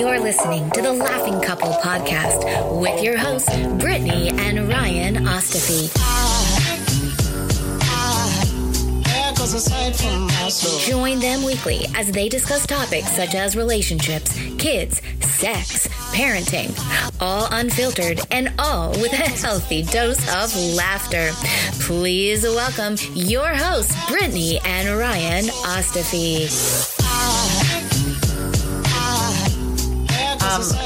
You're listening to the Laughing Couple podcast with your hosts, Brittany and Ryan Ostafy. Join them weekly as they discuss topics such as relationships, kids, sex, parenting, all unfiltered and all with a healthy dose of laughter. Please welcome your hosts, Brittany and Ryan Ostafy. Um,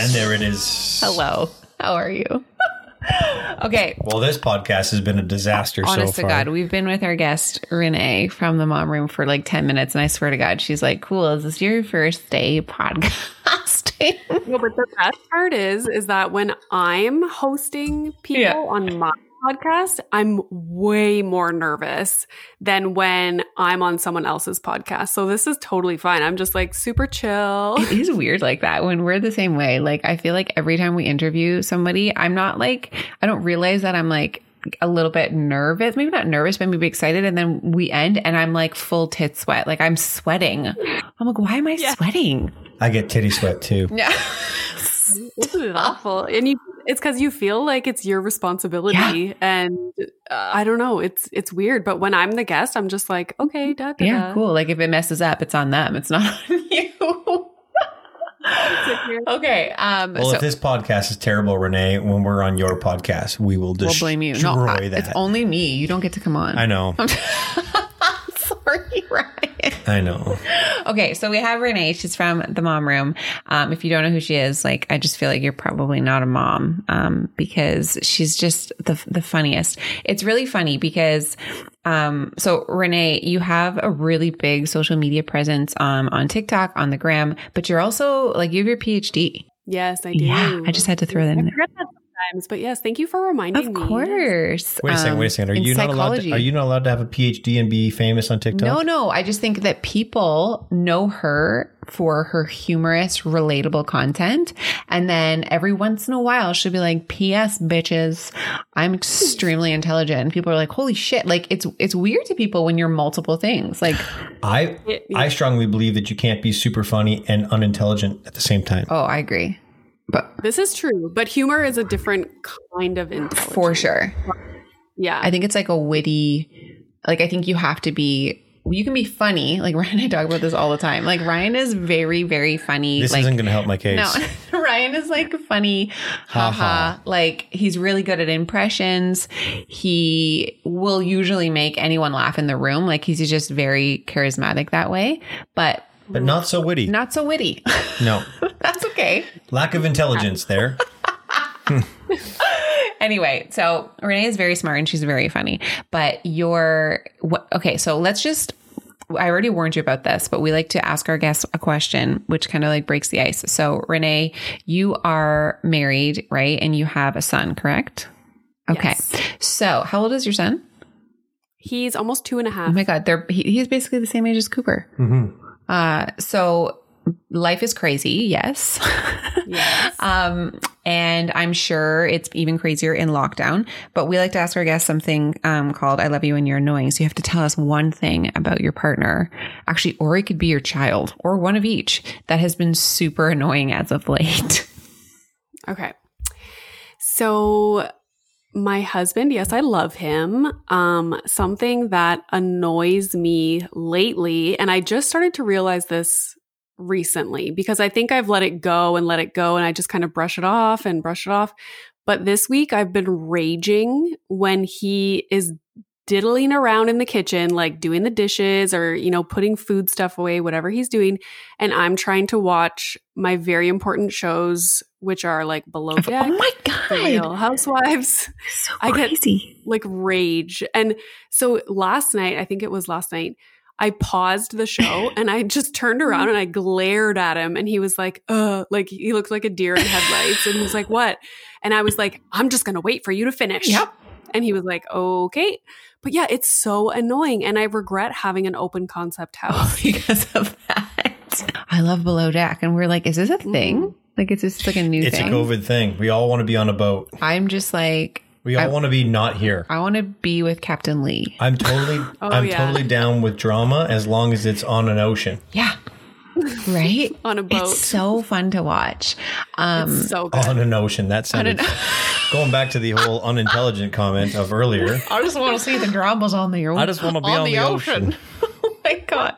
and there it is. Hello. How are you? okay. Well, this podcast has been a disaster Honest so to. God, we've been with our guest Renee from the mom room for like 10 minutes. And I swear to God, she's like, cool. Is this your first day podcasting? No, but the best part is, is that when I'm hosting people Yeah. on my podcast, I'm way more nervous than when I'm on someone else's podcast. So this is totally fine. I'm just like super chill. it is weird like that when we're the same way. Like, I feel like every time we interview somebody, I'm not like, I don't realize that I'm like, a little bit nervous, maybe not nervous, but maybe excited. And then we end and I'm like full tit sweat. Like I'm sweating. I'm like, why am I sweating? I get titty sweat too. Yeah. This is awful. And you it's because you feel like it's your responsibility. And uh, I don't know, it's it's weird. But when I'm the guest, I'm just like, okay, da, da, Yeah, da. cool. Like if it messes up, it's on them. It's not on you. okay. Um Well, so if this podcast is terrible, Renee, when we're on your podcast, we will we'll blame you. No, I- that. it's only me. You don't get to come on. I know. Sorry, Ryan. I know. Okay, so we have Renee. She's from the mom room. Um, if you don't know who she is, like I just feel like you're probably not a mom um, because she's just the the funniest. It's really funny because um, so Renee, you have a really big social media presence um, on TikTok, on the gram, but you're also like you have your PhD. Yes, I do. Yeah, I just had to throw that in there. Forget that sometimes, but yes, thank you for reminding me. Of me. course. Wait a second. Um, Wait a second. Are in you not allowed? To, are you not allowed to have a PhD and be famous on TikTok? No, no. I just think that people know her for her humorous, relatable content. And then every once in a while, she'll be like, P.S. bitches, I'm extremely intelligent. And people are like, holy shit. Like it's, it's weird to people when you're multiple things. Like, I I strongly believe that you can't be super funny and unintelligent at the same time. oh, I agree. But This is true, but humor is a different kind of intelligence. for sure. Yeah. I think it's like a witty, like, I think you have to be, you can be funny. Like Ryan and I talk about this all the time. Like Ryan is very, very funny. This like, isn't going to help my case. No, Ryan is like funny. Ha Haha. ha. Like he's really good at impressions. He will usually make anyone laugh in the room. Like he's just very charismatic that way, but But not so witty. not so witty. No. That's okay. Lack of intelligence there. Anyway, so Renee is very smart and she's very funny, but you're what? Okay, so let's just. I already warned you about this, but we like to ask our guests a question, which kind of like breaks the ice. So, Renee, you are married, right? And you have a son, correct? Okay. Yes. So, how old is your son? He's almost two and a half. Oh my God, they're he, he's basically the same age as Cooper. Mm-hmm. Uh, so life is crazy, yes. Yes. um, and I'm sure it's even crazier in lockdown. But we like to ask our guests something um, called "I love you and you're annoying." So you have to tell us one thing about your partner, actually, or it could be your child, or one of each that has been super annoying as of late. Okay. So my husband, yes, I love him. Um something that annoys me lately and I just started to realize this recently because I think I've let it go and let it go and I just kind of brush it off and brush it off. But this week I've been raging when he is diddling around in the kitchen, like doing the dishes or, you know, putting food stuff away, whatever he's doing. And I'm trying to watch my very important shows, which are like Below Deck. Oh my God. Real Housewives. So I get- like rage. And so last night, I think it was last night, I paused the show and I just turned around and I glared at him and he was like, uh, like he looked like a deer in headlights and he was like, what? And I was like, I'm just going to wait for you to finish. Yep. And he was like, okay. But yeah, it's so annoying. And I regret having an open concept house. because of that. I love Below Deck. And we're like, is this a thing? Mhm. Like, is this like a new It's thing? It's a COVID thing. We all want to be on a boat. I'm just like, We all I- want to be not here. I want to be with Captain Lee. I'm totally Oh, I'm yeah. totally down with drama as long as it's on an ocean. Yeah. Right? On a boat. It's so fun to watch. Um, It's so good. On an ocean. That sounded going back to the whole unintelligent comment of earlier. I just want to see the dramas on the ocean. I just want to be on, the, ocean. oh my god.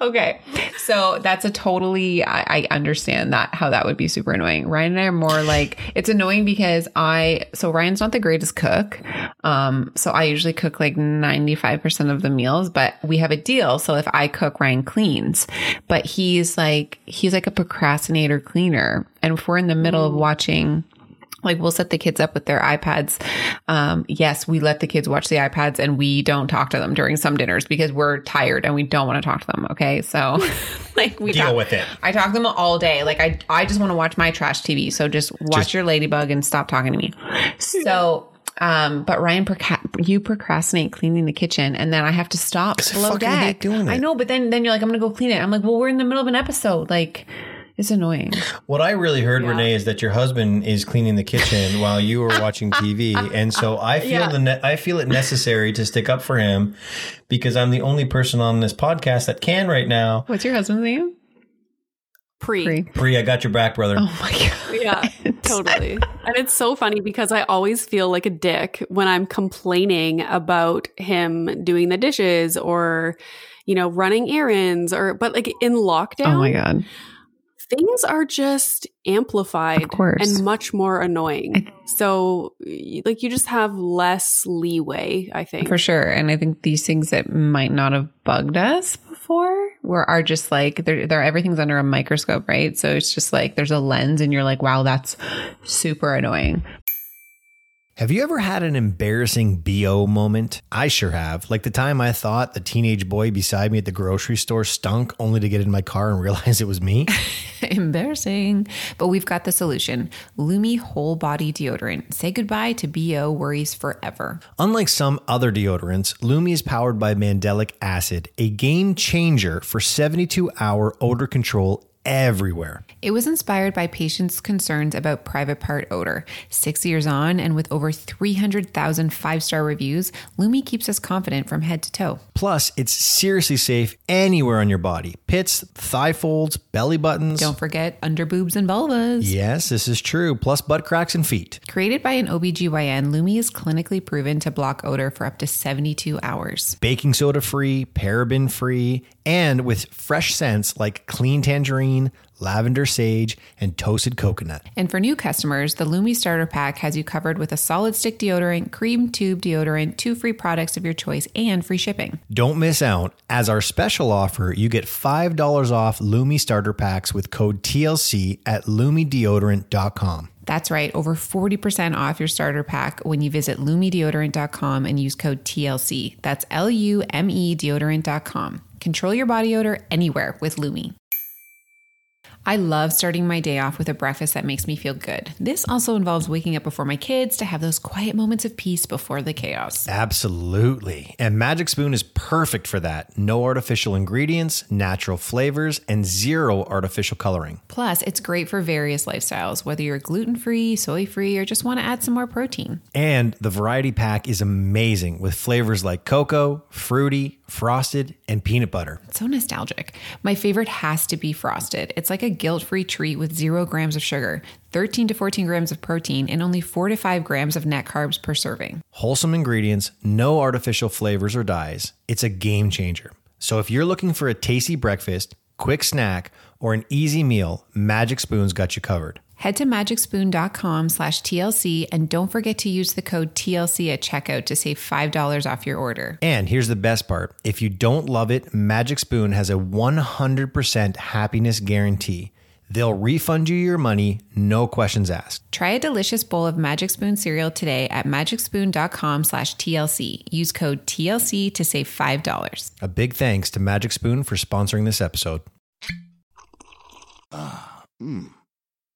Okay, so that's a totally. I, I understand that how that would be super annoying. Ryan and I are more like it's annoying because I. So Ryan's not the greatest cook. Um, so I usually cook like ninety five percent of the meals, but we have a deal. So if I cook, Ryan cleans. But he's like he's like a procrastinator cleaner, and if we're in the middle of watching like we'll set the kids up with their iPads. Um, yes, we let the kids watch the iPads and we don't talk to them during some dinners because we're tired and we don't want to talk to them. Okay. So like we Deal talk- with it. I talk to them all day. Like I, I just want to watch my trash TV. So just watch Just- your ladybug and stop talking to me. So, um, but Ryan, proca- you procrastinate cleaning the kitchen, and then I have to stop I below fucking hate deck. doing I know, but then then you're like, I'm gonna go clean it. I'm like, well, we're in the middle of an episode. Like, it's annoying. What I really heard, Yeah. Renee, is that your husband is cleaning the kitchen while you were watching TV, and so I feel Yeah. the ne- I feel it necessary to stick up for him because I'm the only person on this podcast that can right now. What's your husband's name? Pre. Pre, Bree, I got your back, brother. Oh my god. Yeah, totally. And it's so funny because I always feel like a dick when I'm complaining about him doing the dishes or, you know, running errands or, but like in lockdown, Oh my god. Things are just amplified and much more annoying. So, like, you just have less leeway, I think. For sure. And I think these things that might not have bugged us before were are just like they're they're everything's under a microscope, right? So it's just like there's a lens and you're like, wow, that's super annoying. Have you ever had an embarrassing BO moment? I sure have. Like the time I thought the teenage boy beside me at the grocery store stunk only to get in my car and realize it was me. Embarrassing. But we've got the solution. Lume whole body deodorant. Say goodbye to BO worries forever. Unlike some other deodorants, Lume is powered by mandelic acid, a game changer for 72 hour odor control everywhere. It was inspired by patients' concerns about private part odor. Six years on, and with over 300,000 five star reviews, Lume keeps us confident from head to toe. Plus, it's seriously safe anywhere on your body pits, thigh folds, belly buttons. Don't forget under boobs and vulvas. Yes, this is true. Plus butt cracks and feet. Created by an OBGYN, Lume is clinically proven to block odor for up to 72 hours. baking soda free, paraben free, and with fresh scents like clean tangerine, lavender sage, and toasted coconut. And for new customers, the Lume Starter Pack has you covered with a solid stick deodorant, cream tube deodorant, two free products of your choice, and free shipping. Don't miss out. As our special offer, you get $5 off Lume starter packs with code TLC at lumedeodorant.com. That's right, over 40% off your starter pack when you visit lumedeodorant.com and use code TLC. That's L U M E deodorant.com. Control your body odor anywhere with Lume. I love starting my day off with a breakfast that makes me feel good. This also involves waking up before my kids to have those quiet moments of peace before the chaos. Absolutely. And Magic Spoon is perfect for that. No artificial ingredients, natural flavors, and zero artificial coloring. Plus, it's great for various lifestyles, whether you're gluten free, soy free, or just want to add some more protein. And the variety pack is amazing with flavors like cocoa, fruity, frosted, and peanut butter. So nostalgic. My favorite has to be frosted. It's like a guilt free treat with zero grams of sugar, 13 to 14 grams of protein, and only 4 to 5 grams of net carbs per serving. Wholesome ingredients, no artificial flavors or dyes. It's a game changer. So if you're looking for a tasty breakfast, quick snack, or an easy meal, Magic Spoon's got you covered. Head to magicspoon.com slash TLC and don't forget to use the code TLC at checkout to save $5 off your order. And here's the best part if you don't love it, Magic Spoon has a 100% happiness guarantee. They'll refund you your money, no questions asked. Try a delicious bowl of Magic Spoon cereal today at magicspoon.com slash TLC. Use code TLC to save $5. A big thanks to Magic Spoon for sponsoring this episode. Mmm.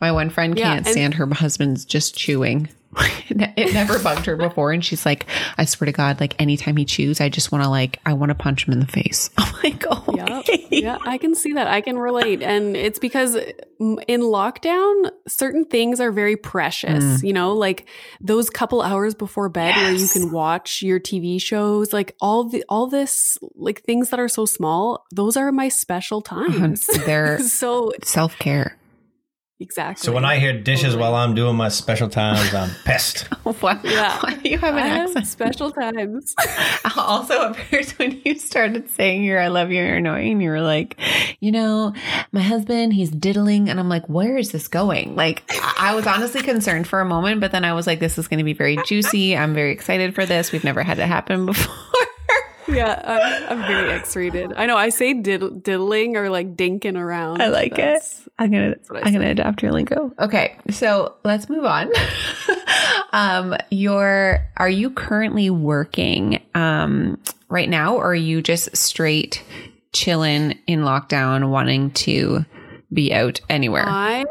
My one friend Yeah, can't stand her husband's just chewing. it never bugged her before. And she's like, I swear to God, like anytime he chews, I just want to like, I want to punch him in the face. I'm like, oh, Yeah, yeah, I can see that. I can relate. And it's because mm, in lockdown, certain things are very precious, you know, like those couple hours before bed where you can watch your TV shows, like all the, all this, like things that are so small, those are my special times. They're so self care. Exactly. So when I hear dishes Totally. while I'm doing my special times, I'm pissed. Why, Yeah. why do you have an I have special times. Also, appears when you started saying your I love you, you're annoying, you were like, you know, my husband, he's diddling. And I'm like, where is this going? Like, I I was honestly concerned for a moment, but then I was like, this is going to be very juicy. I'm very excited for this. We've never had it happen before. Yeah, I'm, I'm very X-rated. I know I say diddle, diddling or like dinking around. I like That's- it. I'm gonna what I I'm gonna say. adopt your lingo. Okay, so let's move on. um, you're are you currently working um right now, or are you just straight chilling in lockdown, wanting to be out anywhere? I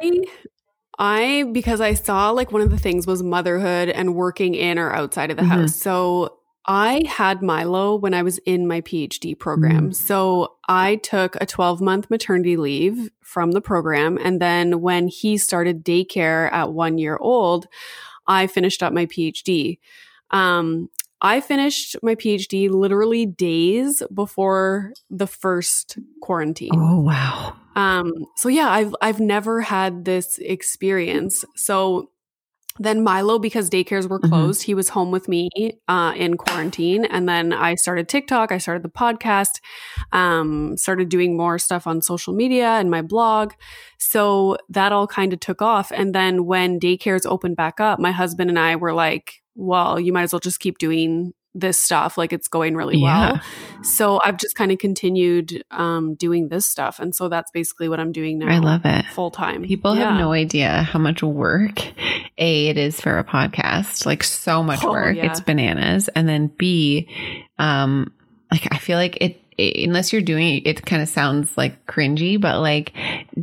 I because I saw like one of the things was motherhood and working in or outside of the Mhm. house. So I had Milo when I was in my PhD program. So I took a 12 month maternity leave from the program. And then when he started daycare at one year old, I finished up my PhD. Um, I finished my PhD literally days before the first quarantine. oh wow! Um, so yeah, I've I've never had this experience. So then Milo, because daycares were Mhm. closed, he was home with me uh, in quarantine, and then I started TikTok. I started the podcast. Um, started doing more stuff on social media and my blog. So that all kind of took off. And then when daycares opened back up, my husband and I were like, "Well, you might as well just keep doing." This stuff like it's going really well so I've just kind of continued um, doing this stuff, and so that's basically what I'm doing now. I love it. full time. People have no idea how much work A it is for a podcast. Like so much Oh, work. yeah. It's bananas. And then B, um, like I feel like it unless you're doing it, it kind of sounds like cringy, but like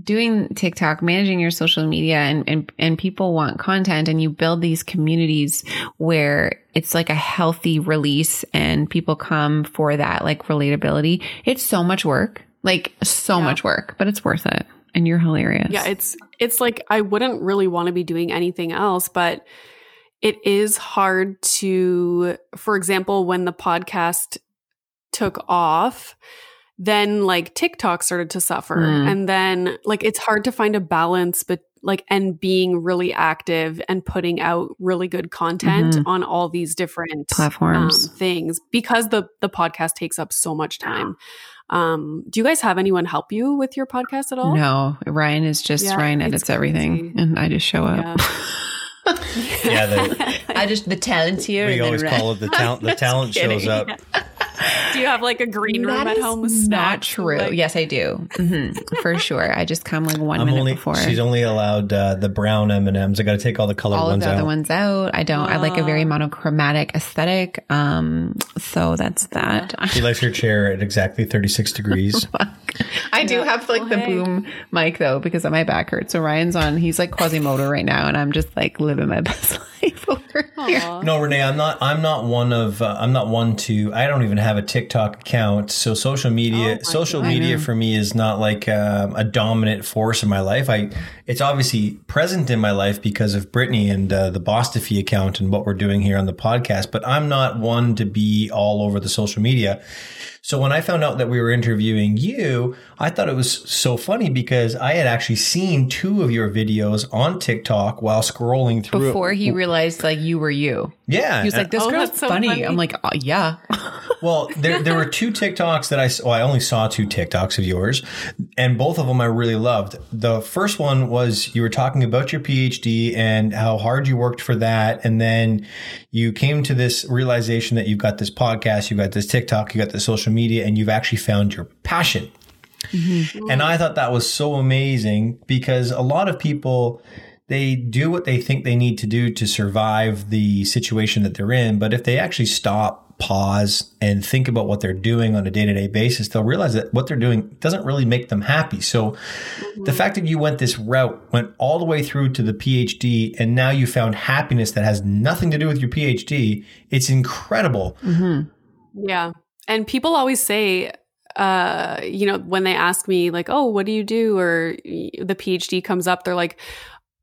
doing TikTok, managing your social media and, and and people want content and you build these communities where it's like a healthy release and people come for that like relatability. It's so much work. Like so Yeah. much work, but it's worth it. And you're hilarious. Yeah, it's it's like I wouldn't really want to be doing anything else, but it is hard to, for example, when the podcast took off, then like TikTok started to suffer, Mm. and then like it's hard to find a balance, but like and being really active and putting out really good content Mhm. on all these different Platforms. um, things because the the podcast takes up so much time. Um, do you guys have anyone help you with your podcast at all? No, Ryan is just Yeah, Ryan edits everything, and I just show up. Yeah, the, I just the talent here. we always Ryan- call it the talent. The talent shows kidding. up. Do you have like a green room That at home with not true. Like- yes, I do. hmm for sure. I just come like one I'm minute only. before. She's only allowed uh, the brown M and M's. I got to take all the colored all of ones the other ones out. I don't. I like a very Ah. monochromatic aesthetic. Um, so that's that. She likes her chair at exactly 36 degrees. I do Yeah. have like Well, the hey. boom mic though because my back hurts. So Ryan's on. He's like Quasimodo right now, and I'm just like living my best life over Aw. No, Renee, I'm not. I'm not one of. Uh, I'm not one to. I don't even have a TikTok account. So social media, Oh social God. media for me is not like um, a dominant force in my life. I. It's obviously present in my life because of Brittany and uh, the Bostafy account and what we're doing here on the podcast. But I'm not one to be all over the social media. So when I found out that we were interviewing you, I thought it was so funny because I had actually seen two of your videos on TikTok while scrolling through. it. Before he realized like you were you. yeah, He was like, this Oh, girl's so funny. funny. I'm like, oh, yeah. Well, there there were two TikToks that I well, I only saw two TikToks of yours, and both of them I really loved. The first one was you were talking about your PhD and how hard you worked for that, and then you came to this realization that you've got this podcast, you've got this TikTok, you have got this social media, and you've actually found your passion. Mm-hmm. And I thought that was so amazing because a lot of people they do what they think they need to do to survive the situation that they're in, but if they actually stop, pause and think about what they're doing on a day-to-day basis, they'll realize that what they're doing doesn't really make them happy. So the fact that you went this route, went all the way through to the PhD and now you found happiness that has nothing to do with your PhD, it's incredible. Yeah. And people always say, uh, you know, when they ask me like, "Oh, what do you do?" or the PhD comes up, they're like,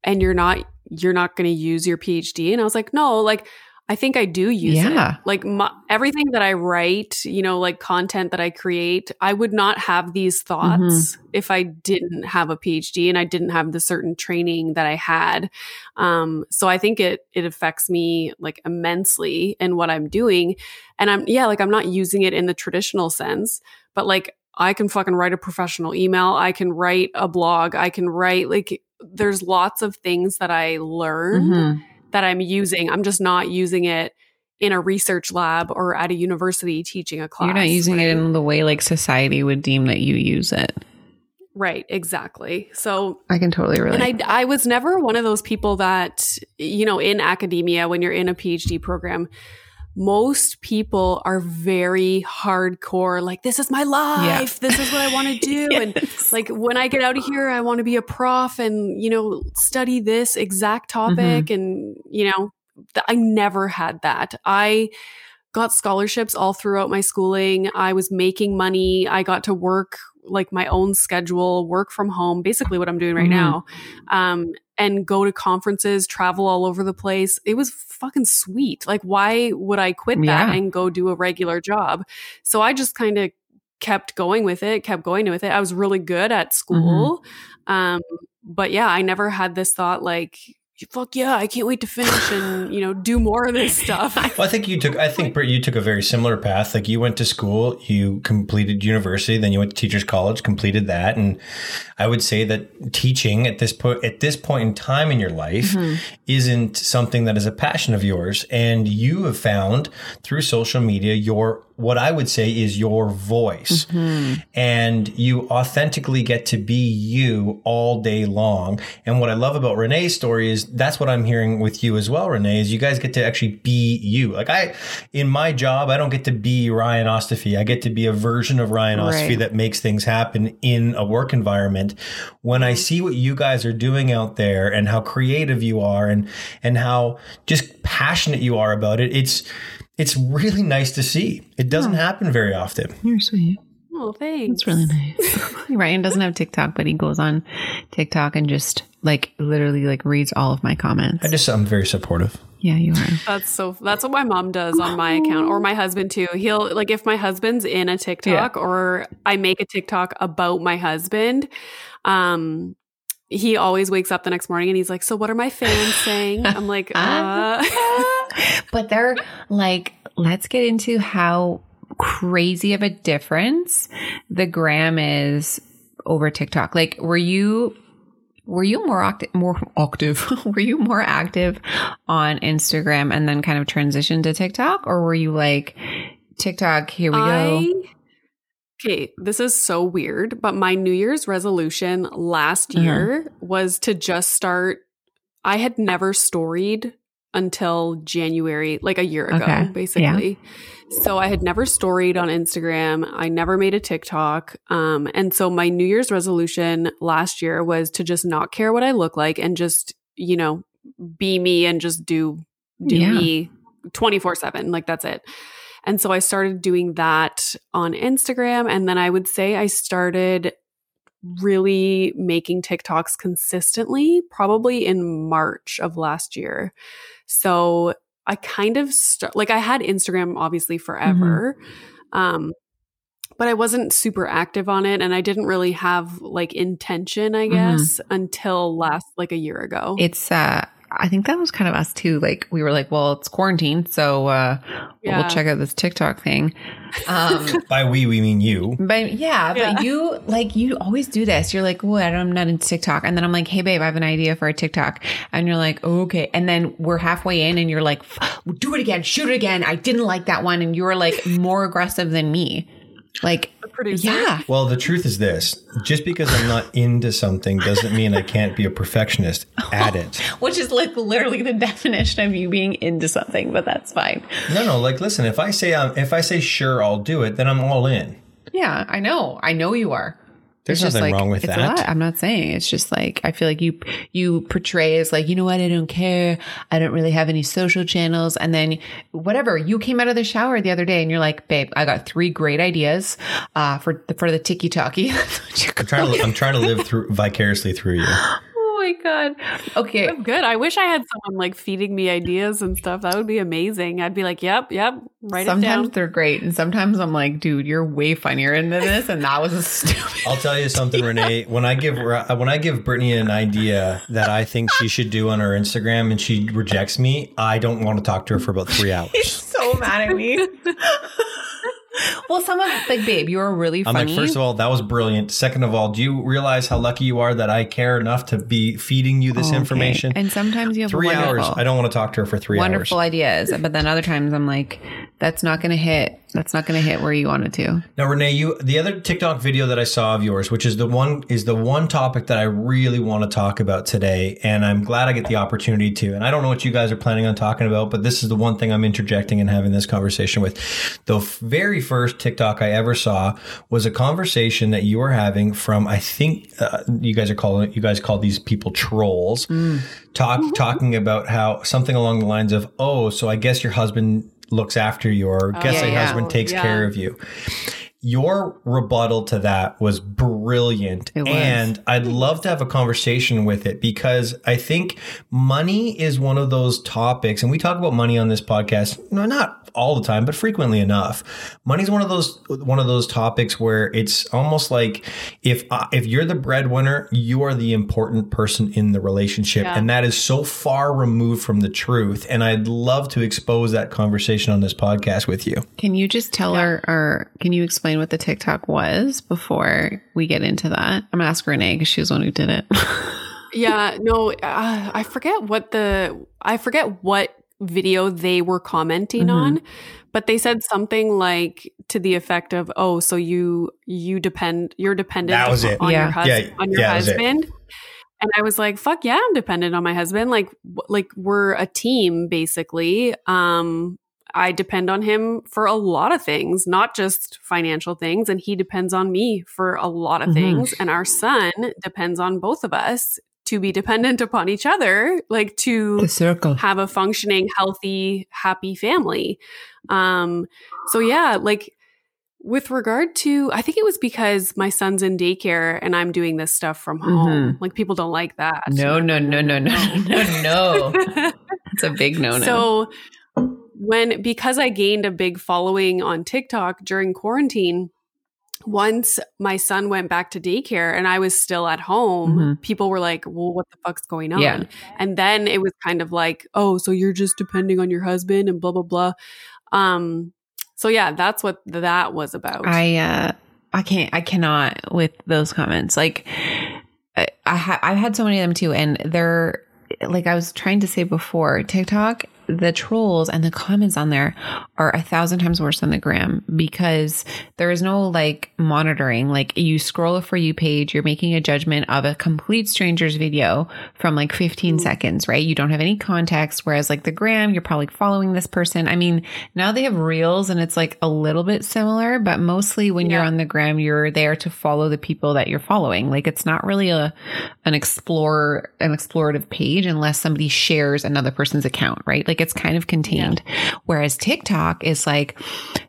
"And you're not you're not going to use your PhD?" And I was like, "No, like I think I do use Yeah. it. Like my, everything that I write, you know, like content that I create, I would not have these thoughts if I didn't have a PhD and I didn't have the certain training that I had. Um, so I think it it affects me like immensely in what I'm doing. And I'm yeah, like I'm not using it in the traditional sense, but like I can fucking write a professional email, I can write a blog, I can write like there's lots of things that I learned Mhm. That I'm using. I'm just not using it in a research lab or at a university teaching a class. You're not using right? it in the way like society would deem that you use it. right, exactly. So I can totally relate. And I, I was never one of those people that, you know, in academia, when you're in a PhD program, most people are very hardcore, like, this is my life. This is what I want to do. And like, when I get out of here, I want to be a prof and, you know, study this exact topic. Mm-hmm. And, you know, th- I never had that. I, got scholarships all throughout my schooling. I was making money. I got to work like my own schedule, work from home, basically what I'm doing right Mhm. now. Um, and go to conferences, travel all over the place. It was fucking sweet. Like, why would I quit that Yeah. and go do a regular job? So I just kind of kept going with it, kept going with it. I was really good at school. Um, but yeah, I never had this thought like, fuck yeah, I can't wait to finish and, you know, do more of this stuff. Well, I think you took. I think Britt, you took a very similar path. Like you went to school, you completed university, then you went to teachers college, completed that, and I would say that teaching at this point, at this point in time in your life, mm-hmm. isn't something that is a passion of yours, and you have found through social media your what I would say is your voice, mm-hmm. and you authentically get to be you all day long. And what I love about Renee's story is that's what I'm hearing with you as well, Renee. Is you guys get to actually be you. Like I, in my job, I don't get to be Ryan Ostafy. I get to be a version of Ryan Ostafy Right. that makes things happen in a work environment. When I see what you guys are doing out there and how creative you are and and how just passionate you are about it, it's it's really nice to see. It doesn't happen very often. You're sweet. Oh, thanks. That's really nice. Ryan doesn't have TikTok, but he goes on TikTok and just like literally like reads all of my comments. I just I'm very supportive. yeah, you are. That's so. That's what my mom does on my account, or my husband too. He'll like if my husband's in a TikTok, or I make a TikTok about my husband. Um, he always wakes up the next morning and he's like, "So what are my fans saying?" I'm like, uh. but they're like, let's get into how crazy of a difference the gram is over TikTok. Like, were you were you more active more active were you more active on Instagram and then kind of transitioned to TikTok or were you like TikTok here we go Okay, this is so weird, but my New Year's resolution last Uh-huh. year was to just start. I had never storied until January, like a year ago, Okay, basically. So I had never storied on Instagram. I never made a TikTok. Um, and so my New Year's resolution last year was to just not care what I look like and just, you know, be me and just do do Yeah. me 24 7. Like that's it. And so I started doing that on Instagram. And then I would say I started really making TikToks consistently, probably in March of last year. So I kind of st- like I had Instagram obviously forever. Um but I wasn't super active on it and I didn't really have like intention, I Mhm. guess, until last like a year ago. It's uh I think that was kind of us too. Like we were like, well, it's quarantine, so uh Yeah. we'll check out this TikTok thing. Um By we, we mean you. But yeah, Yeah. but you like you always do this. You're like, "What? I'm not into TikTok." And then I'm like, "Hey, babe, I have an idea for a TikTok." And you're like, oh, "Okay." And then we're halfway in, and you're like, "Do it again, shoot it again." I didn't like that one, and you're like more aggressive than me. Like, producer. yeah, Well, the truth is this just because I'm not into something doesn't mean I can't be a perfectionist at it. which is like literally the definition of you being into something. But that's fine. No, no, like listen, if I say um, if I say sure, I'll do it, then I'm all in. Yeah, I know. I know you are. There's nothing like- wrong with that. lot. I'm not saying it's just like I feel like you you portray as like you know what I don't care I don't really have any social channels and then whatever you came out of the shower the other day and you're like babe I got three great ideas uh, for the, for the tiki talkie. I'm trying to I'm trying to live through vicariously through you. Oh my god. Okay. I'm good. I wish I had someone like feeding me ideas and stuff. That would be amazing. I'd be like, yep, yep, write Sometimes it down. they're great and sometimes I'm like dude you're way funnier into this and that was a stupid. I'll tell you something, Renee. When I give uh, when I give Brittany an idea that I think she should do on her Instagram and she rejects me, I don't want to talk to her for about three hours. She's so mad at me. well, some of like, babe, you are really I'm like, first of all, that was brilliant. Second of all, do you realize how lucky you are that I care enough to be feeding you this Okay. information? And sometimes you have three wonderful, hours. I don't want to talk to her for three wonderful hours. ideas, but then other times I'm like, that's not going to hit. That's not going to hit where you want it to. Now, Renee, you the other TikTok video that I saw of yours, which is the one is the one topic that I really want to talk about today, and I'm glad I get the opportunity to. And I don't know what you guys are planning on talking about, but this is the one thing I'm interjecting and having this conversation with. The very first TikTok I ever saw was a conversation that you were having from I think uh, you guys are calling you guys call these people trolls, talk talking about how something along the lines of, oh, so I guess your husband looks after you, or oh, guess yeah, your yeah. husband takes Yeah. care of you. Your rebuttal to that was brilliant. It was. And I'd love to have a conversation with it because I think money is one of those topics, and we talk about money on this podcast, not all the time, but frequently enough. Money is one of those one of those topics where it's almost like if uh, if you're the breadwinner, you are the important person in the relationship, Yeah. and that is so far removed from the truth. And I'd love to expose that conversation on this podcast with you. Can you just tell our? or can you explain what the TikTok was before we get into that? I'm going to ask Renee because she was the one who did it. yeah, no, uh, I forget what the I forget what video they were commenting Mhm. on, but they said something like to the effect of, "Oh, so you you depend you're dependent That was on, it. on Yeah. your husband Yeah, on your yeah, that was it. husband." And I was like, "Fuck yeah, I'm dependent on my husband. Like w- like we're a team basically." Um I depend on him for a lot of things, not just financial things. And he depends on me for a lot of Mhm. things. And our son depends on both of us to be dependent upon each other, like to circle. have a functioning, healthy, happy family. Um, so yeah, like with regard to, I think it was because my son's in daycare and I'm doing this stuff from home. Like people don't like that. No, no, no, no, no, no, no. It's a big no no. So when because I gained a big following on TikTok during quarantine, once my son went back to daycare and I was still at home, Mhm. people were like, "Well, what the fuck's going on?" Yeah. And then it was kind of like, "Oh, so you're just depending on your husband and blah blah blah." Um so yeah, that's what that was about. I uh I can't I cannot with those comments. Like I, I ha- I've had so many of them too and they're like I was trying to say before, TikTok the trolls and the comments on there are a thousand times worse than the gram because there is no like monitoring. Like you scroll a for you page, you're making a judgment of a complete stranger's video from like 15 mm-hmm. seconds, right? You don't have any context. Whereas like the gram, you're probably following this person. I mean, now they have reels and it's like a little bit similar, but mostly when you're on the gram, you're there to follow the people that you're following. Like it's not really a an explore an explorative page unless somebody shares another person's account, right? Like Like it's kind of contained. Whereas TikTok is like,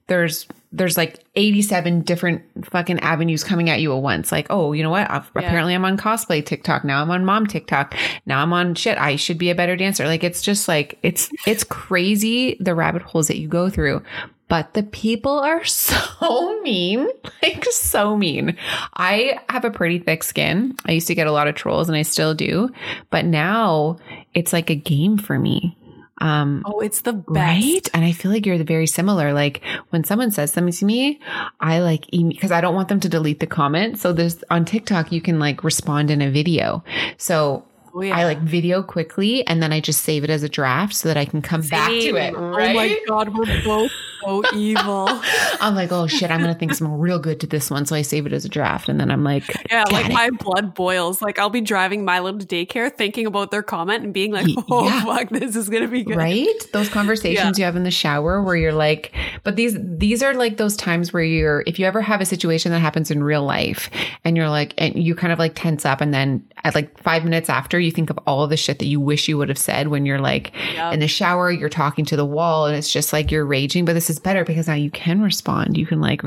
there's, there's like 87 different fucking avenues coming at you at once. Like, oh, you know what? I've, Apparently I'm on cosplay TikTok. Now I'm on mom TikTok. Now I'm on shit. I should be a better dancer. Like, it's just like, it's, it's crazy the rabbit holes that you go through. But the people are so mean, like so mean. I have a pretty thick skin. I used to get a lot of trolls and I still do. But now it's like a game for me. Um, Oh, it's the best. Right. And I feel like you're very similar. Like when someone says something to me, I like, because I don't want them to delete the comment. So there's on TikTok, you can like respond in a video. So Oh, yeah. I like video quickly and then I just save it as a draft so that I can come back to it. Oh my god, we're both so evil. I'm like, oh shit, I'm going to think something real good to this one. So I save it as a draft. And then I'm like, Yeah, like it." my blood boils. Like I'll be driving Milo to daycare, thinking about their comment and being like, "Oh yeah. fuck, this is gonna be good." right those conversations you have in the shower where you're like but these these are like those times where you're if you ever have a situation that happens in real life and you're like and you kind of like tense up and then at like five minutes after you think of all of the shit that you wish you would have said when you're like Yep. in the shower you're talking to the wall and it's just like you're raging but this is better because now you can respond. You can like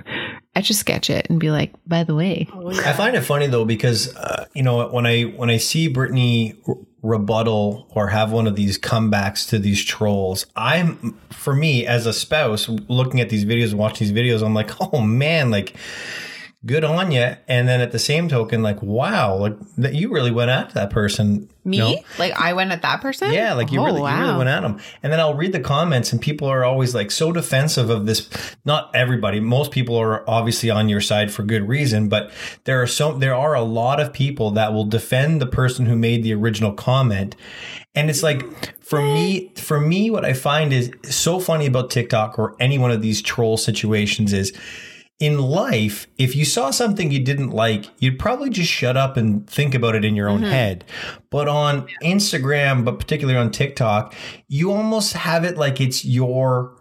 etch a sketch it and be like by the way. Oh, I find it funny though because uh, you know when I when I see Brittany rebuttal or have one of these comebacks to these trolls, I'm for me as a spouse looking at these videos and watching these videos, I'm like, oh man, like good on you. And then at the same token, like wow, like that you really went after that person. me you know? like i went at that person Yeah, like you Oh, really, you really went at them. And then I'll read the comments, and people are always like so defensive of this. Not everybody, most people are obviously on your side for good reason, but there are so there are a lot of people that will defend the person who made the original comment. And it's like for me, for me, what I find is so funny about TikTok or any one of these troll situations is in life, if you saw something you didn't like, you'd probably just shut up and think about it in your own mm-hmm. head. But on Instagram, but particularly on TikTok, you almost have it like it's your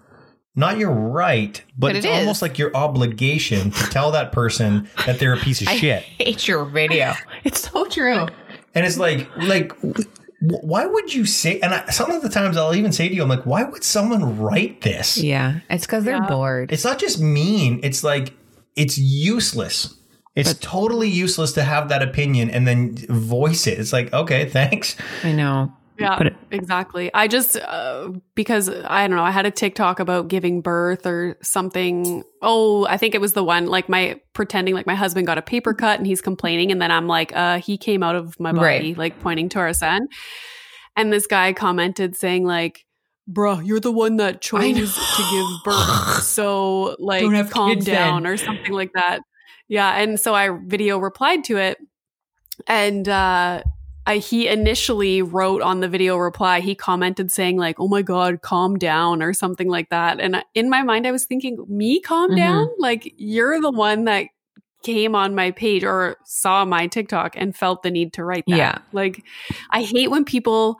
not your right, but, But it's it almost like your obligation to tell that person that they're a piece of shit. hate your video. It's so true. And it's like, like, why would you say? And I, some of the times I'll even say to you, I'm like, why would someone write this? yeah it's because they're Yeah. bored It's not just mean. It's like it's useless. It's totally useless to have that opinion and then voice it. It's like, okay, thanks. i know Yeah, But it- exactly. I just uh, because I don't know. I had a TikTok about giving birth or something. Oh, I think it was the one like my pretending like my husband got a paper cut and he's complaining, and then I'm like, uh, he came out of my body, Right. like pointing to our son. And this guy commented saying like, "Bruh, you're the one that chose to give birth, so like calm down then." or something like that." Yeah, and so I video replied to it, and uh, I, he initially wrote on the video reply, he commented saying like, "Oh my god, calm down" or something like that. And in my mind, I was thinking, "Me calm Mhm. down? Like you're the one that came on my page or saw my TikTok and felt the need to write that." Yeah. Like, I hate when people.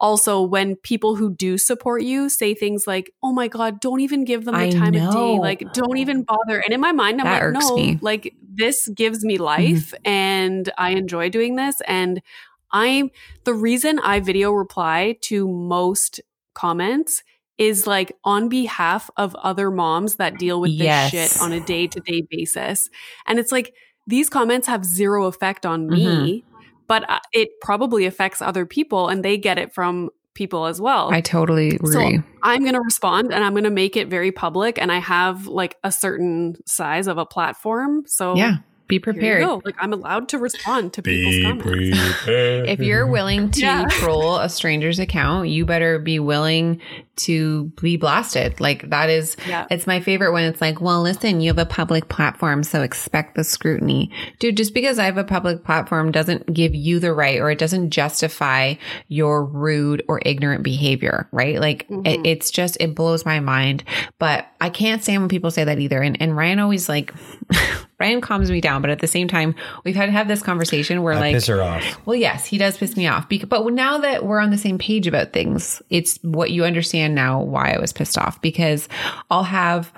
Also, when people who do support you say things like, "Oh my god, don't even give them the I time of day. Like, don't even bother." And in my mind, I'm That like, "No, me. Mm-hmm. like this gives me life, and I enjoy doing this." And I'm the reason I video reply to most comments is like on behalf of other moms that deal with this Yes. shit on a day to day basis. And it's like these comments have zero effect on me, Mm-hmm. But uh, it probably affects other people and they get it from people as well. I totally agree. So I'm going to respond and I'm going to make it very public. And I have like a certain size of a platform. So yeah, be prepared. go. Like I'm allowed to respond to people's comments. If you're willing to Yeah. troll a stranger's account, you better be willing to be blasted. Like that is, Yeah. it's my favorite when it's like, well, listen, you have a public platform, so expect the scrutiny. Dude, just because I have a public platform doesn't give you the right or it doesn't justify your rude or ignorant behavior, right? Like it, mm-hmm. it's just, it blows my mind. But I can't stand when people say that either. And, and Ryan always like, Ryan calms me down, but at the same time, we've had to have this conversation where I like, piss her off. well, yes, he does piss me off. Because, but now that we're on the same page about things, it's what you understand now why I was pissed off. Because I'll have,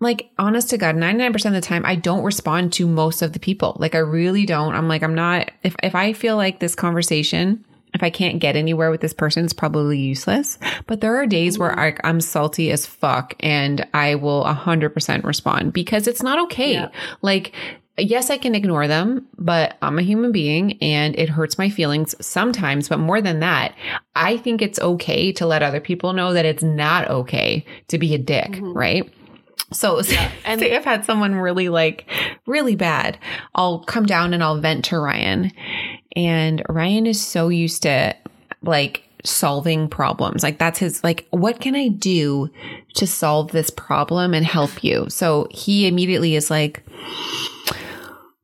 like, honest to God, 99% of the time, I don't respond to most of the people. Like, I really don't. I'm like, I'm not, if, if I feel like this conversation, if I can't get anywhere with this person, it's probably useless. But there are days where I, I'm salty as fuck and I will 100% respond because it's not okay. Yeah. Like, yes, I can ignore them, but I'm a human being and it hurts my feelings sometimes. But more than that, I think it's okay to let other people know that it's not okay to be a dick, mm-hmm. right? So, and say I've had someone really like really bad, I'll come down and I'll vent to Ryan. And Ryan is so used to like solving problems. Like that's his like what can I do to solve this problem and help you? So he immediately is like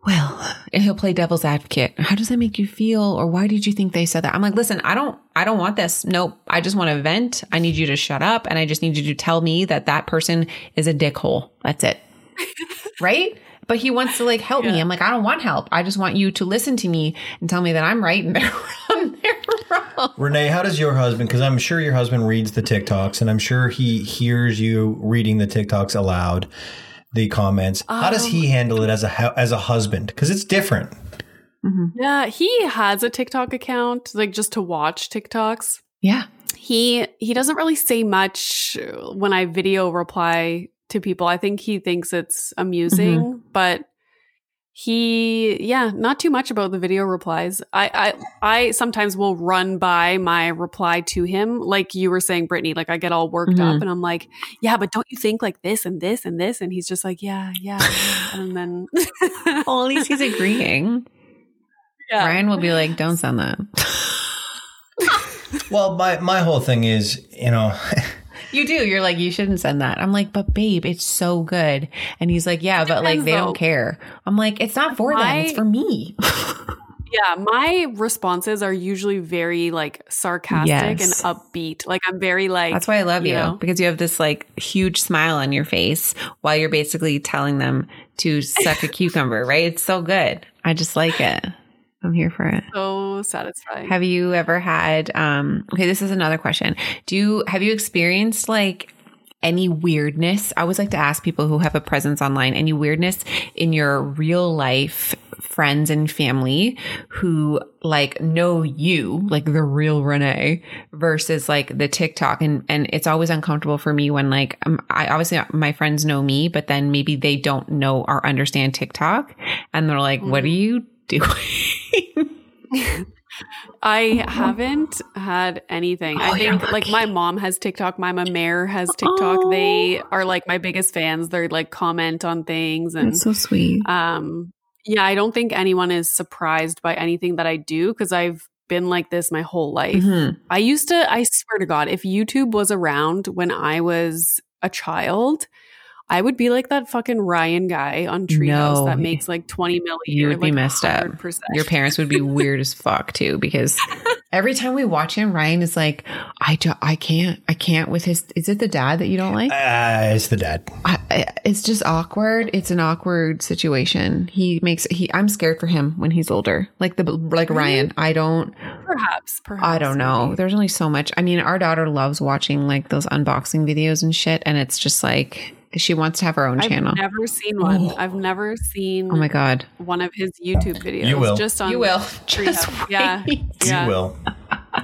well, and he'll play devil's advocate. How does that make you feel? Or why did you think they said that? I'm like, listen, I don't, I don't want this. Nope. I just want to vent. I need you to shut up. And I just need you to tell me that that person is a dickhole. That's it. right? But he wants to like help me. I'm like, I don't want help. I just want you to listen to me and tell me that I'm right and they're wrong. They're wrong. Renee, how does your husband? Because I'm sure your husband reads the TikToks, and I'm sure he hears you reading the TikToks aloud, the comments. how does he um, handle it as a as a husband? Because it's different. Mm-hmm. Yeah, he has a TikTok account, like just to watch TikToks. Yeah. He he doesn't really say much when I video reply to people. I think he thinks it's mm-hmm. amusing, but he yeah, not too much about the video replies. I I I sometimes will run by my reply to him, like you were saying, Brittany. Like I get all worked up, mm-hmm. and I'm like, yeah, but don't you think like this and this and this? And he's just like, yeah, yeah, yeah. and then Well, at least he's agreeing. yeah. Ryan will be like, don't send that. Well, my my whole thing is, you know, You do. You're like, you shouldn't send that. I'm like, but babe, it's so good. And he's like, yeah, but like they though. don't care. I'm like, it's not for them. It's for me. Yeah, my responses are usually very like sarcastic Yes. and upbeat. Like I'm very like That's why I love you, know? because you have this like huge smile on your face while you're basically telling them to suck a cucumber, right? It's so good. I just like it. I'm here for it. so satisfying. Have you ever had um okay, this is another question. Do you have you experienced like any weirdness? I always like to ask people who have a presence online, any weirdness in your real life friends and family who like know you, like the real Renee versus like the TikTok and and it's always uncomfortable for me when like um, I obviously my friends know me, but then maybe they don't know or understand TikTok and they're like, "What are you doing?" I haven't had anything. Oh, I think like my mom has TikTok, my mama has TikTok. They are like my biggest fans. They're like comment on things and so sweet. um yeah, I don't think anyone is surprised by anything that I do because I've been like this my whole life. Mhm. I used to, I swear to God, if YouTube was around when I was a child, I would be like that fucking Ryan guy on Treehouse No. that makes like 20 mil You year. would be like messed up. 100%. Your parents would be weird as fuck too, because every time we watch him, Ryan is like, I, do, I can't, I can't with his, is it the dad that you don't like? uh, it's the dad. I, I, it's just awkward. It's an awkward situation. He makes, he, I'm scared for him when he's older. Like the, like Ryan, I don't, Perhaps, perhaps. I don't know. maybe. There's only so much. I mean, our daughter loves watching like those unboxing videos and shit. And it's just like, she wants to have her own channel. I've channel. never seen one. Oh. I've never seen oh my God. one of his YouTube videos. You will. Just on You will. Just Yeah. wait. Yeah. You will.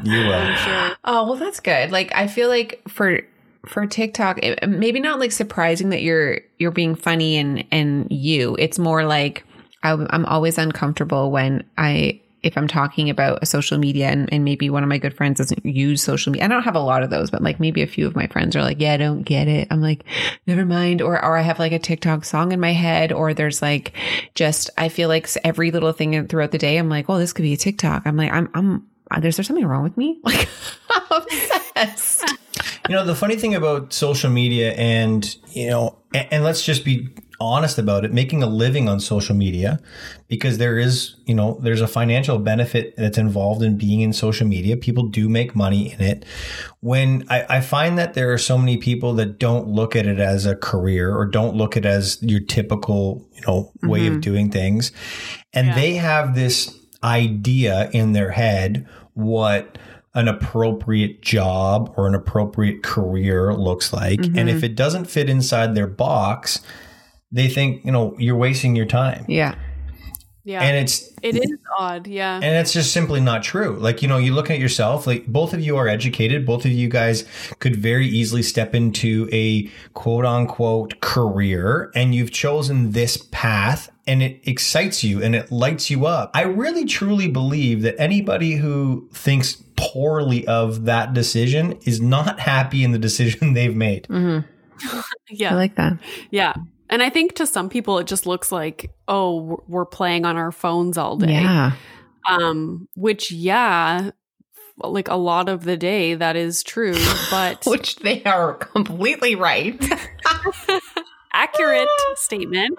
You will. Sure. Oh, well, that's good. Like, I feel like for for TikTok, it, maybe not like surprising that you're you're being funny and and you. It's more like I, I'm always uncomfortable when I if I'm talking about a social media and, and maybe one of my good friends doesn't use social media. I don't have a lot of those, but like maybe a few of my friends are like, yeah, I don't get it. I'm like, never mind. Or, or I have like a TikTok song in my head, or there's like just, I feel like every little thing throughout the day, I'm like, well, this could be a TikTok. I'm like, I'm, I'm, uh, there's there something wrong with me? Like, I'm obsessed. You know, the funny thing about social media and, you know, and, and let's just be honest about it, making a living on social media, because there is, you know, there's a financial benefit that's involved in being in social media. People do make money in it. When I, I find that there are so many people that don't look at it as a career or don't look at it as your typical, you know, way of mm-hmm. doing things. And they have this idea in their head what an appropriate job or an appropriate career looks like. And if mm-hmm. it doesn't fit inside their box, they think, you know, you're wasting your time. Yeah. Yeah. And it's it is odd. Yeah. and it's just simply not true. Like, you know, you look at yourself, like both of you are educated. Both of you guys could very easily step into a quote unquote career and you've chosen this path and it excites you and it lights you up. I really truly believe that anybody who thinks poorly of that decision is not happy in the decision they've made. Mm-hmm. yeah. I like that. yeah. And I think to some people it just looks like, oh, we're- playing on our phones all day. Yeah. Um, which yeah, like a lot of the day that is true, but Which they are completely right. accurate statement.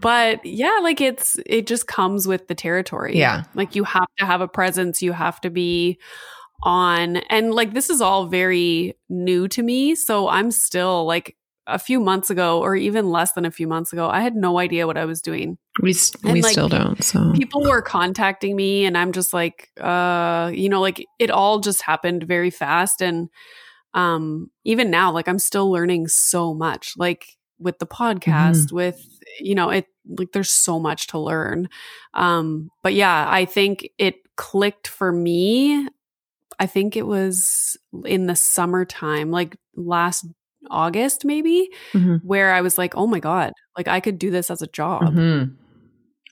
But yeah, like it's it just comes with the territory. Yeah. Like you have to have a presence, you have to be on and like this is all very new to me, so I'm still like a few months ago or even less than a few months ago, I had no idea what I was doing. we And, we like, still don't. So People were contacting me and I'm just like uh you know like it all just happened very fast and um even now like I'm still learning so much like with the podcast with you know it like there's so much to learn um but yeah I think it clicked for me I think it was in the summertime like last August maybe Mhm. where I was like oh my god like I could do this as a job Mhm.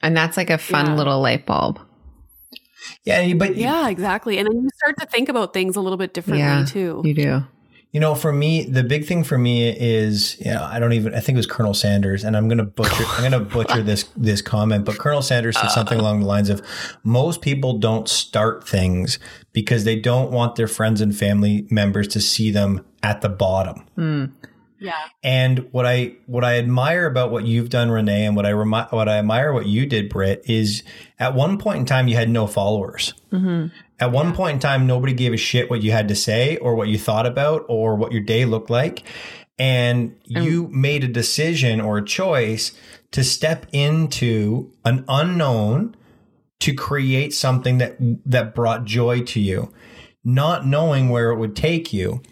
and that's like a fun Yeah. little light bulb. Yeah, but Yeah, exactly. And then you start to think about things a little bit differently Yeah. too. You do. You know, for me, the big thing for me is, you know, I don't even. I think it was Colonel Sanders, and I'm gonna butcher. I'm gonna butcher this this comment, but Colonel Sanders said something along the lines of, "Most people don't start things because they don't want their friends and family members to see them at the bottom." Hmm. Yeah. And what I what I admire about what you've done, Renee, and what I remi- what I admire what you did, Britt, is at one point in time you had no followers. Mm-hmm. At one point in time, nobody gave a shit what you had to say or what you thought about or what your day looked like, and you made a decision or a choice to step into an unknown to create something that that brought joy to you, not knowing where it would take you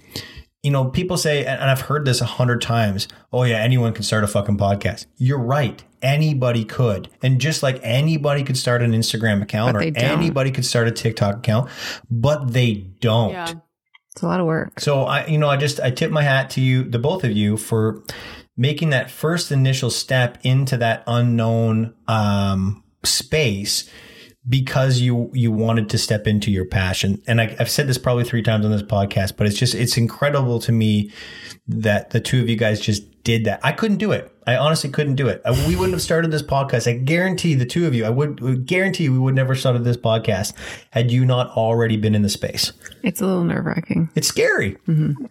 you know, people say, and I've heard this a hundred times, oh yeah, anyone can start a fucking podcast. You're right. Anybody could. And just like anybody could start an Instagram account or don't. anybody could start a TikTok account, but they don't. Yeah. It's a lot of work. So I, you know, I just, I tip my hat to you, the both of you for making that first initial step into that unknown, um, space because you you wanted to step into your passion. And I, i've said this probably three times on this podcast but it's just it's incredible to me that the two of you guys just did that. I couldn't do it. I honestly couldn't do it. I- we wouldn't have started this podcast. I guarantee the two of you i would, would guarantee we would never started this podcast had you not already been in the space. It's a little nerve wracking. it's scary mm-hmm.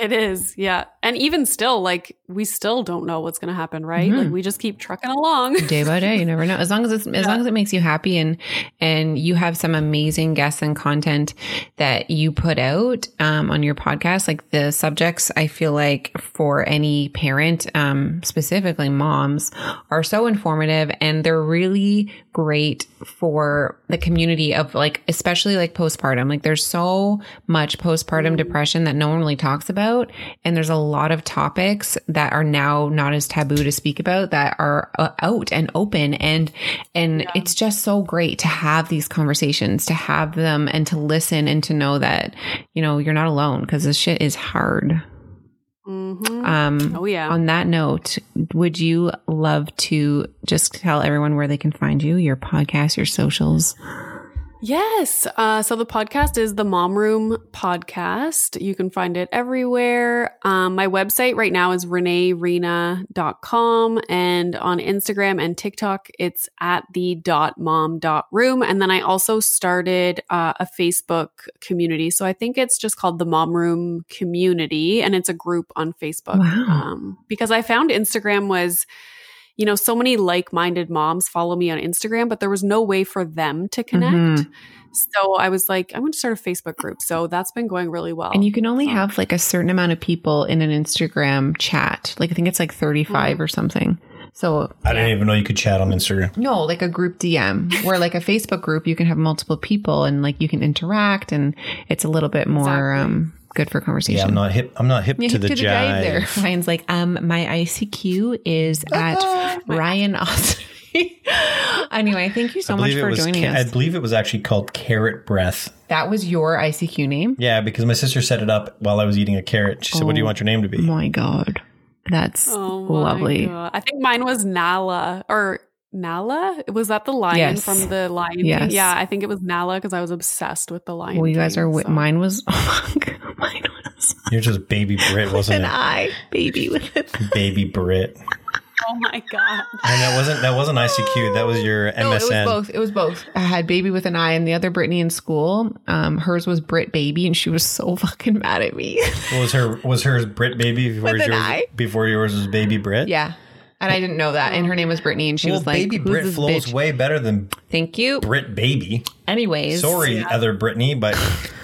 It is. Yeah. And even still, like, we still don't know what's going to happen, right? Mm-hmm. Like, we just keep trucking along. day by day you never know as long as it's as long as it makes you happy and and you have some amazing guests and content that you put out um, on your podcast like the subjects i feel like for any parent um, specifically moms are so informative and they're really great for the community of like especially like postpartum. Like there's so much postpartum depression that no one really talks about and there's a lot of topics that are now not as taboo to speak about that are uh, out and open and and it's just so great to have these conversations to have them and to listen and to know that you know you're not alone because this shit is hard hmm um Oh, yeah. on that note would you love to just tell everyone where they can find you your podcast your socials Yes. Uh, so the podcast is the Mom Room Podcast. You can find it everywhere. Um, my website right now is reneerenia.com and on Instagram and TikTok, it's at the dot mom dot room. And then I also started uh, a Facebook community. So I think it's just called the Mom Room Community and it's a group on Facebook. Wow. Um, because I found Instagram was you know, so many like minded moms follow me on Instagram, but there was no way for them to connect. Mhm. So I was like, I'm going to start a Facebook group. So that's been going really well. and you can only So- have like a certain amount of people in an instagram chat like i think it's like 35 or something so i didn't even know you could chat on instagram No, like a group DM, where like a Facebook group, you can have multiple people and like you can interact, and it's a little bit more Exactly. um, good for conversation. yeah i'm not hip i'm not hip Yeah, to hip the jive there. Ryan's like, um, my ICQ is at Ryan Austin. anyway, thank you so much for was. joining ca- I believe it was actually called carrot breath. that was your ICQ name. Yeah, because my sister set it up while I was eating a carrot. She said, "What do you want your name to be?" My God, that's Oh my lovely. God. I think mine was Nala or Nala. Was that the lion Yes. from the Lion King? Yes. Yeah, I think it was Nala because I was obsessed with the lion. Well, you guys King, are. wi- so- Mine was. mine was You're just baby Brit, wasn't an it? eye baby with it. Baby Brit. Oh my god. And that wasn't that wasn't ICQ. That was your No, it was MSN. both. It was both. I had baby with an eye, and the other Brittany in school. Um, hers was Brit baby, and she was so fucking mad at me. Was her was hers Brit baby before With an yours eye. before yours was baby Brit? yeah, and I didn't know that. And her name was Brittany, and she well, was like, baby "Who's Brit this flows bitch?" way better than Thank you. Brit baby. Anyways, Sorry, other Brittany, but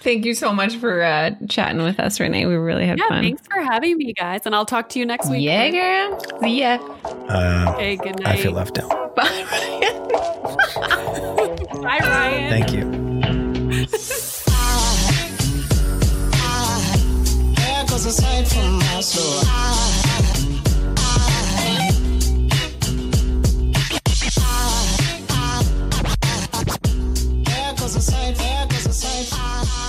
Thank you so much for uh, chatting with us, Renee. We really had yeah, fun. Thanks for having me, guys. And I'll talk to you next week. Yeah, girl. See ya. Uh, okay, good night. I feel left out. Bye, Ryan. Bye, Ryan. Thank you. aside, say hi.